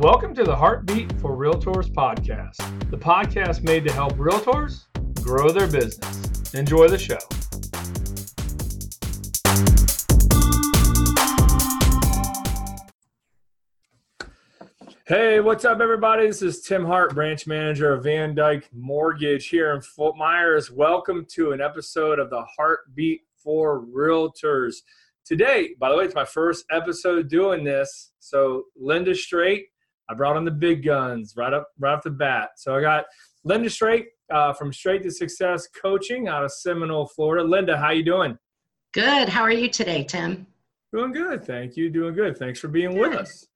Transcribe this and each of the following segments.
Welcome to the HartBeat for Realtors podcast, the podcast made to help realtors grow their business. Enjoy the show. Hey, what's up, everybody? This is Tim Hart, branch manager of Van Dyk Mortgage here in Fort Myers. Welcome to an episode of the HartBeat for Realtors. Today, by the way, it's my first episode doing this. So, Linda Straight, I brought on the big guns right up right off the bat. So, I got Linda Straight uh, from Straight to Success Coaching out of Seminole, Florida. Linda, how you doing? Good. How are you today, Tim? Doing good, thank you. Doing good. Thanks for being good. with us.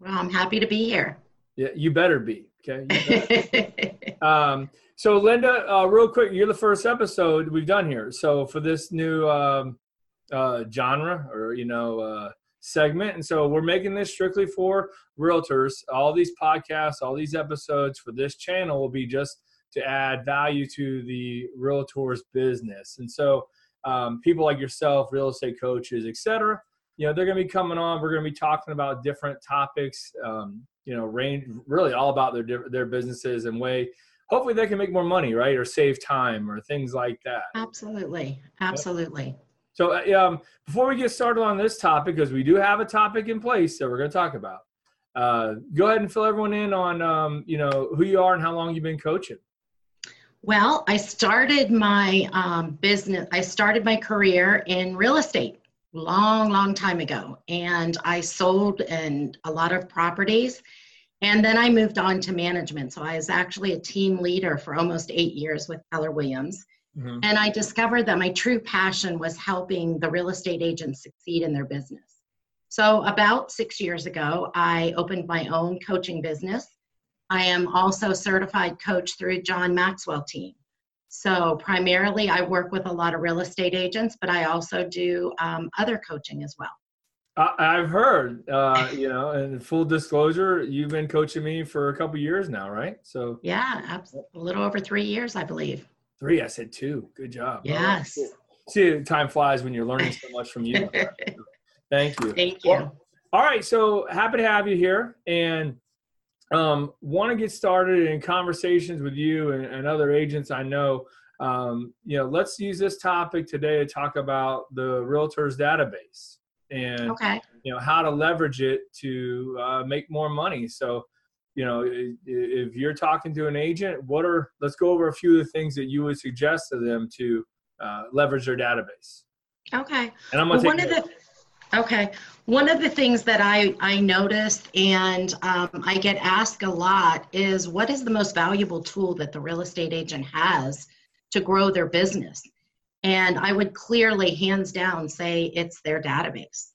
Well, I'm happy to be here. Yeah, you better be. Okay. Better. um, so, Linda, uh, real quick, you're the first episode we've done here. So, for this new um, uh, genre or you know uh, segment, and so we're making this strictly for realtors. All these podcasts, all these episodes for this channel will be just to add value to the realtor's business, and so um, people like yourself, real estate coaches, etc you know they're going to be coming on. We're going to be talking about different topics um, you know range really all about their their businesses and way hopefully they can make more money right or save time or things like that. Absolutely. Absolutely so uh, um, before we get started on this topic because we do have a topic in place that we're going to talk about uh, go ahead and fill everyone in on um, you know who you are and how long you've been coaching well i started my um, business i started my career in real estate long, long time ago. And I sold and a lot of properties. And then I moved on to management. So I was actually a team leader for almost eight years with Keller Williams. Mm-hmm. And I discovered that my true passion was helping the real estate agents succeed in their business. So about six years ago, I opened my own coaching business. I am also certified coach through John Maxwell team. So primarily, I work with a lot of real estate agents, but I also do um, other coaching as well. I've heard, uh, you know, and full disclosure, you've been coaching me for a couple years now, right? So yeah, absolutely. a little over three years, I believe. Three, I said two. Good job. Yes. See, time flies when you're learning so much from you. Thank you. Thank you. Well, all right, so happy to have you here, and um, want to get started in conversations with you and, and other agents I know. Um, you know, let's use this topic today to talk about the realtors database and okay. you know how to leverage it to uh, make more money. So, you know, if you're talking to an agent, what are let's go over a few of the things that you would suggest to them to uh, leverage their database. Okay. And I'm gonna well, one of the Okay. One of the things that I, I noticed and um, I get asked a lot is what is the most valuable tool that the real estate agent has to grow their business? And I would clearly, hands down, say it's their database.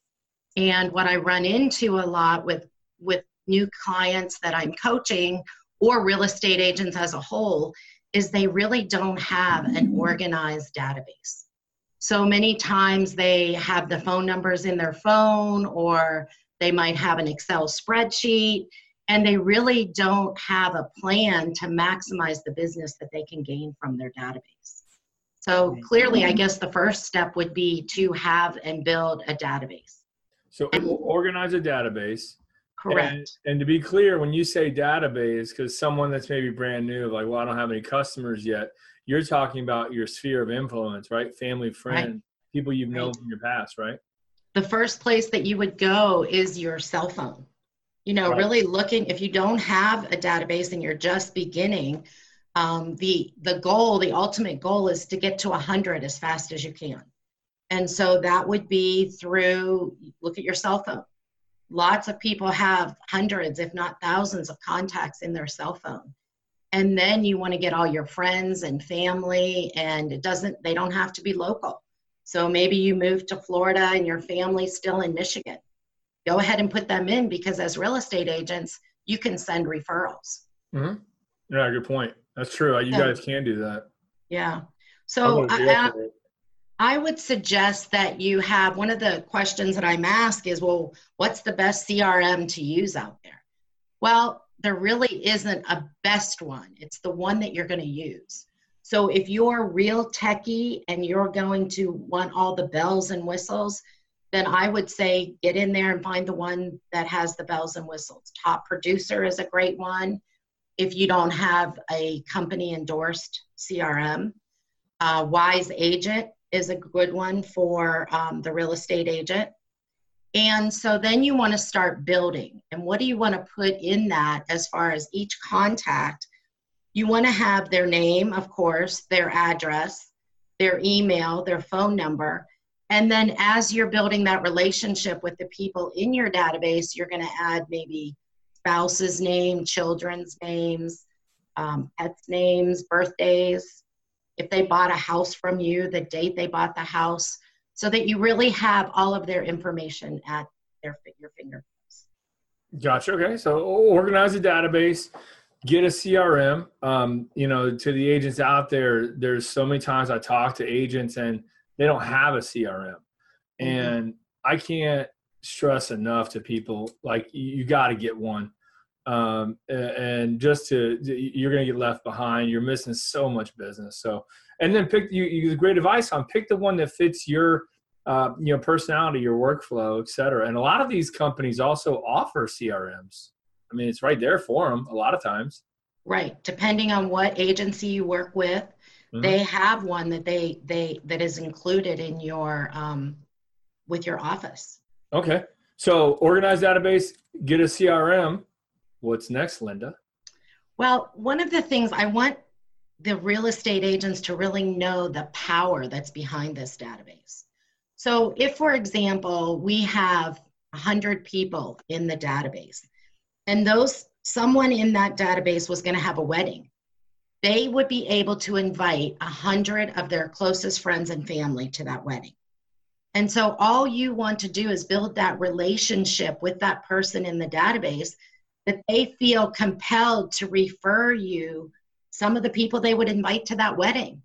And what I run into a lot with, with new clients that I'm coaching or real estate agents as a whole is they really don't have an organized database. So many times they have the phone numbers in their phone or they might have an Excel spreadsheet and they really don't have a plan to maximize the business that they can gain from their database. So clearly, I guess the first step would be to have and build a database. So organize a database. Correct. And, and to be clear, when you say database, because someone that's maybe brand new, like, well, I don't have any customers yet, you're talking about your sphere of influence, right? Family, friend, right. people you've known right. from your past, right? The first place that you would go is your cell phone. You know, right. really looking if you don't have a database and you're just beginning, um, the the goal, the ultimate goal is to get to 100 as fast as you can. And so that would be through look at your cell phone. Lots of people have hundreds, if not thousands, of contacts in their cell phone. And then you want to get all your friends and family and it doesn't they don't have to be local. So maybe you move to florida and your family's still in michigan. Go ahead and put them in because as real estate agents you can send referrals. Mm-hmm. yeah good point. That's true. You guys can do that. Yeah. So I, I would suggest that you have one of the questions that i'm asked is well what's the best crm to use out there well there really isn't a best one. It's the one that you're going to use. So if you're real techie and you're going to want all the bells and whistles, then I would say get in there and find the one that has the bells and whistles. Top producer is a great one. If you don't have a company endorsed CRM, uh, Wise Agent is a good one for um, the real estate agent. And so then you want to start building. And what do you want to put in that as far as each contact? You want to have their name, of course, their address, their email, their phone number. And then as you're building that relationship with the people in your database, you're going to add maybe spouse's name, children's names, um, pets' names, birthdays. If they bought a house from you, the date they bought the house so that you really have all of their information at their your fingertips. Gotcha. Okay, so organize a database, get a CRM. Um, you know, to the agents out there, there's so many times I talk to agents and they don't have a CRM, mm-hmm. and I can't stress enough to people like you, you got to get one. Um, and just to you're going to get left behind. You're missing so much business. So and then pick you, you great advice on pick the one that fits your uh, you know personality your workflow et cetera. And a lot of these companies also offer crms i mean it's right there for them a lot of times. Right. Depending on what agency you work with mm-hmm. they have one that they they that is included in your um, with your office. Okay. So organized database get a crm what's next linda well one of the things i want the real estate agents to really know the power that's behind this database. So, if, for example, we have 100 people in the database, and those someone in that database was going to have a wedding, they would be able to invite 100 of their closest friends and family to that wedding. And so, all you want to do is build that relationship with that person in the database that they feel compelled to refer you some of the people they would invite to that wedding.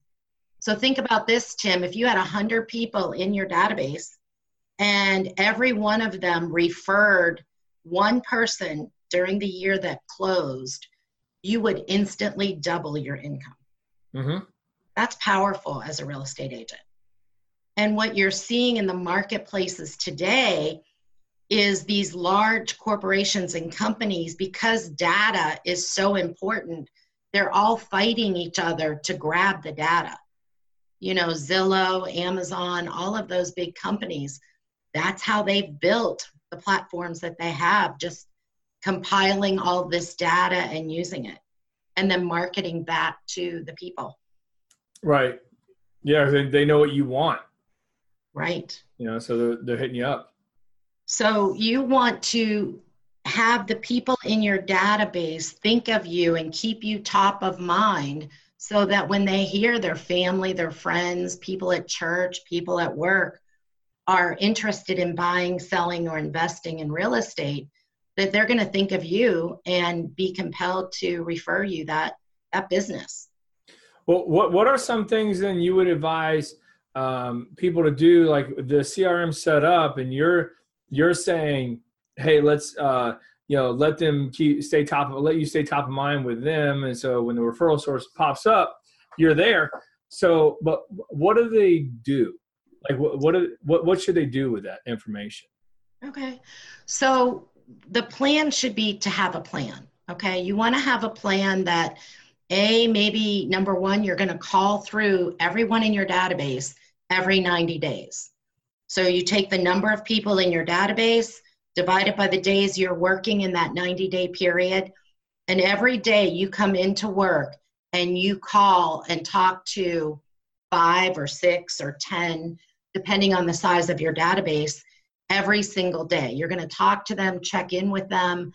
So think about this, Tim. If you had 100 people in your database and every one of them referred one person during the year that closed, you would instantly double your income. Mm-hmm. That's powerful as a real estate agent. And what you're seeing in the marketplaces today is these large corporations and companies, because data is so important, they're all fighting each other to grab the data. You know, Zillow, Amazon, all of those big companies, that's how they've built the platforms that they have, just compiling all this data and using it and then marketing back to the people. Right. Yeah, they, they know what you want. Right. You know, so they're, they're hitting you up. So you want to have the people in your database think of you and keep you top of mind so that when they hear their family, their friends, people at church, people at work are interested in buying, selling, or investing in real estate, that they're going to think of you and be compelled to refer you that that business. Well, what what are some things then you would advise um, people to do? Like the CRM set up, and you're you're saying hey, let's uh, you know let them keep stay top of let you stay top of mind with them, and so when the referral source pops up, you're there. So, but what do they do? Like, what what what, what should they do with that information? Okay, so the plan should be to have a plan. Okay, you want to have a plan that a maybe number one you're going to call through everyone in your database every 90 days. So you take the number of people in your database divide it by the days you're working in that 90 day period. And every day you come into work and you call and talk to five or six or 10, depending on the size of your database, every single day. You're going to talk to them, check in with them.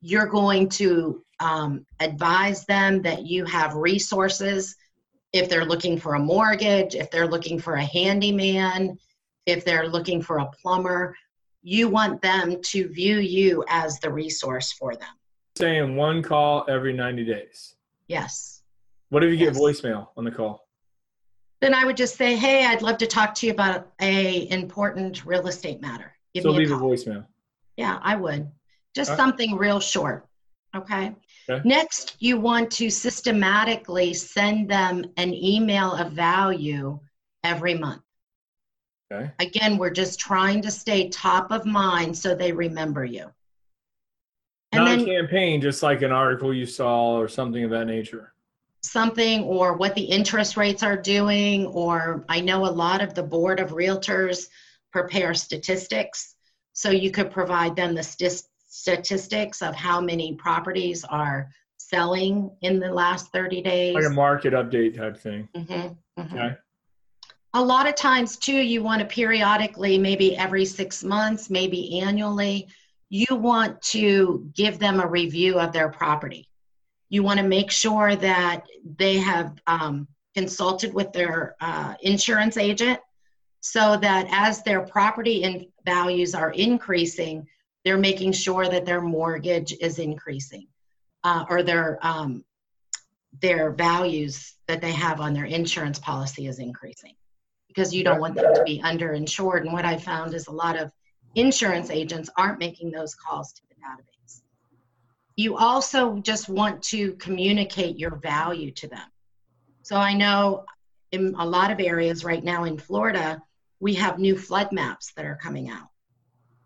You're going to um, advise them that you have resources if they're looking for a mortgage, if they're looking for a handyman, if they're looking for a plumber you want them to view you as the resource for them. Saying one call every 90 days. Yes. What if you yes. get voicemail on the call? Then I would just say, "Hey, I'd love to talk to you about a important real estate matter." Give so leave a, a, voicemail. Yeah, I would. Just right. something real short. Okay? okay. Next, you want to systematically send them an email of value every month. Okay. Again, we're just trying to stay top of mind so they remember you. And Not then, a campaign, just like an article you saw or something of that nature. Something or what the interest rates are doing, or I know a lot of the board of realtors prepare statistics. So you could provide them the st- statistics of how many properties are selling in the last 30 days. Like a market update type thing. Mm-hmm, mm-hmm. Okay. A lot of times, too, you want to periodically, maybe every six months, maybe annually, you want to give them a review of their property. You want to make sure that they have um, consulted with their uh, insurance agent so that as their property in values are increasing, they're making sure that their mortgage is increasing uh, or their um, their values that they have on their insurance policy is increasing because you don't want them to be underinsured. And what I found is a lot of insurance agents aren't making those calls to the database. You also just want to communicate your value to them. So I know in a lot of areas right now in Florida, we have new flood maps that are coming out.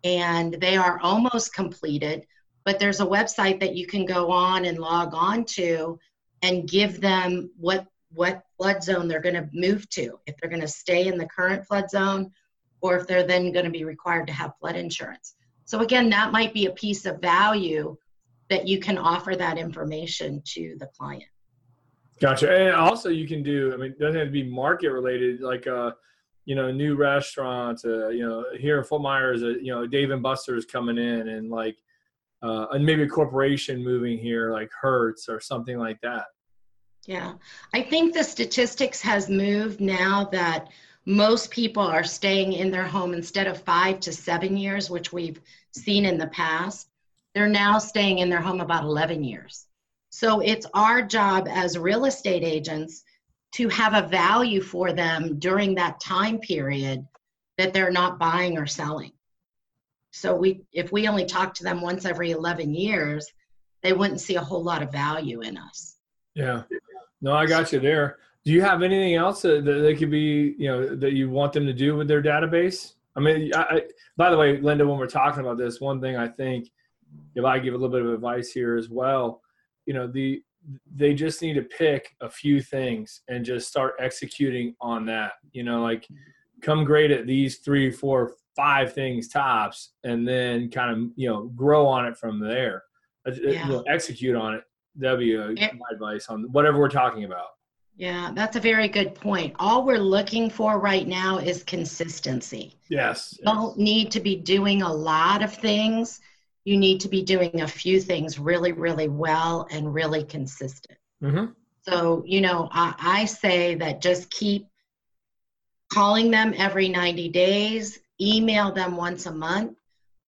And they are almost completed, but there's a website that you can go on and log on to and give them what what flood zone they're going to move to if they're going to stay in the current flood zone or if they're then going to be required to have flood insurance. So again that might be a piece of value that you can offer that information to the client. Gotcha. And also you can do i mean it doesn't have to be market related like uh you know new restaurants uh, you know here in fort myers uh, you know dave and buster's coming in and like uh, and maybe a corporation moving here like Hertz or something like that. Yeah, I think the statistics has moved now that most people are staying in their home instead of five to seven years, which we've seen in the past. They're now staying in their home about 11 years. So it's our job as real estate agents to have a value for them during that time period that they're not buying or selling. So we, if we only talk to them once every 11 years, they wouldn't see a whole lot of value in us. Yeah. No, I got you there. Do you have anything else that, that they could be, you know, that you want them to do with their database? I mean, I, I, by the way, Linda, when we're talking about this, one thing I think, if I give a little bit of advice here as well, you know, the they just need to pick a few things and just start executing on that. You know, like come great at these three, four, five things tops and then kind of you know grow on it from there uh, uh, yeah. you know, execute on it that'd be a, yeah. my advice on whatever we're talking about yeah that's a very good point all we're looking for right now is consistency yes you don't need to be doing a lot of things you need to be doing a few things really really well and really consistent mm-hmm. so you know I, I say that just keep calling them every 90 days email them once a month.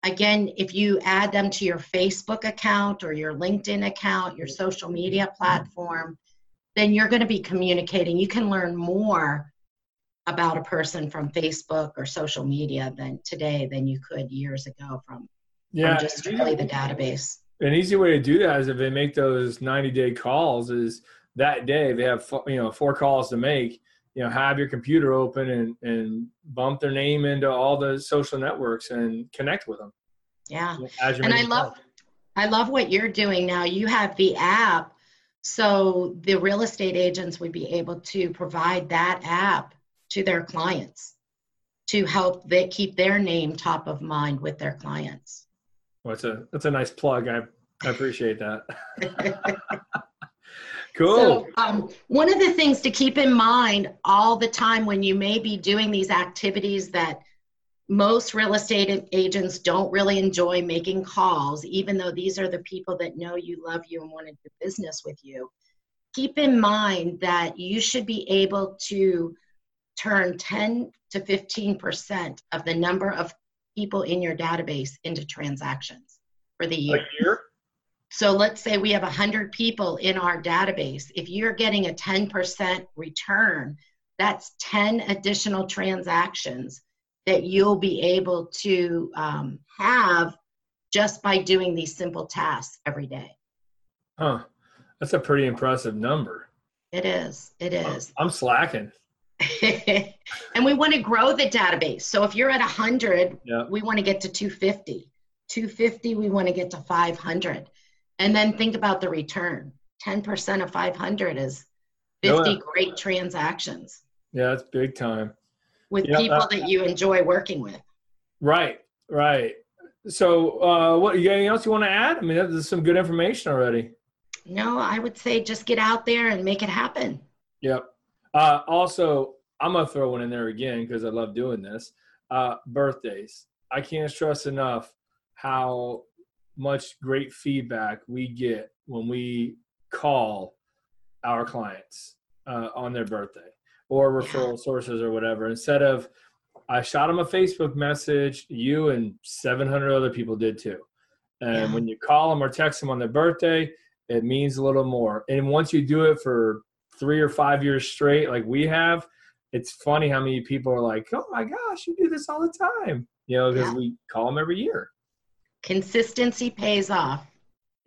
Again, if you add them to your Facebook account or your LinkedIn account, your social media platform, then you're going to be communicating. You can learn more about a person from Facebook or social media than today than you could years ago from, yeah, from just strictly the database. An easy way to do that is if they make those 90 day calls is that day they have you know four calls to make you know have your computer open and and bump their name into all the social networks and connect with them. Yeah. And i love i love what you're doing now. You have the app so the real estate agents would be able to provide that app to their clients to help they keep their name top of mind with their clients. Well, that's a that's a nice plug. I i appreciate that Cool. So, um, one of the things to keep in mind all the time when you may be doing these activities that most real estate agents don't really enjoy making calls, even though these are the people that know you, love you, and want to do business with you. Keep in mind that you should be able to turn 10 to 15% of the number of people in your database into transactions for the year. So let's say we have 100 people in our database. If you're getting a 10% return, that's 10 additional transactions that you'll be able to um, have just by doing these simple tasks every day. Huh. That's a pretty impressive number. It is. It is. I'm slacking. and we want to grow the database. So if you're at 100, Yeah. we want to get to 250. 250, we want to get to 500. And then think about the return. 10% of 500 is Yeah. 50 great transactions Yeah, that's big time. with Yeah, people that- that you enjoy working with. Right, right. So, uh, what you got anything else you want to add? I mean, there's some good information already. No, I would say just get out there and make it happen. Yep. Uh, also, I'm gonna throw one in there again because I love doing this. Uh, birthdays. I can't stress enough how much great feedback we get when we call our clients uh, on their birthday or referral sources or whatever. Instead of I shot them a Facebook message, you and 700 other people did too. And Yeah. when you call them or text them on their birthday, it means a little more. And once you do it for three or five years straight, like we have, it's funny how many people are like, "Oh my gosh, you do this all the time," you know, because Yeah. we call them every year. Consistency pays off.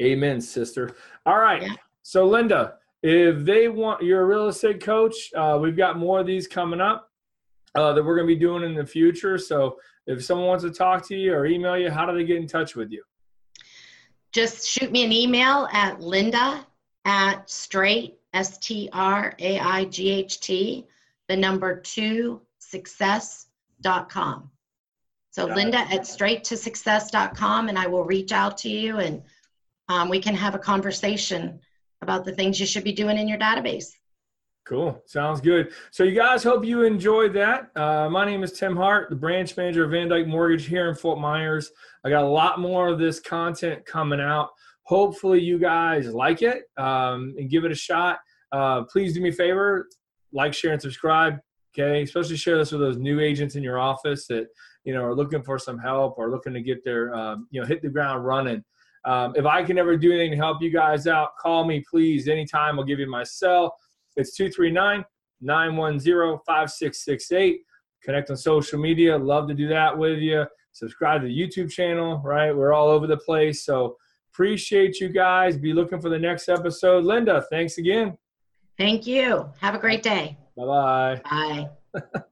Amen, sister. All right. Yeah. So, Linda, if they want, you're a real estate coach. Uh, we've got more of these coming up uh, that we're going to be doing in the future. So, if someone wants to talk to you or email you, how do they get in touch with you? Just shoot me an email at linda at straight, S T R A I G H T, the number two success.com. So Got it. linda at straight to success.com, and I will reach out to you and um, we can have a conversation about the things you should be doing in your database. Cool. Sounds good. So, you guys, hope you enjoyed that. Uh, my name is Tim Hart, the branch manager of Van Dyk Mortgage here in Fort Myers. I got a lot more of this content coming out. Hopefully, you guys like it um, and give it a shot. Uh, please do me a favor like, share, and subscribe. Okay. Especially share this with those new agents in your office that, you know, are looking for some help or looking to get their, um, you know, hit the ground running. Um, if I can ever do anything to help you guys out, call me, please. Anytime, I'll give you my cell. It's 239 910 5668. Connect on social media. Love to do that with you. Subscribe to the YouTube channel, right? We're all over the place. So appreciate you guys. Be looking for the next episode. Linda, thanks again. Thank you. Have a great day. Bye bye. Bye.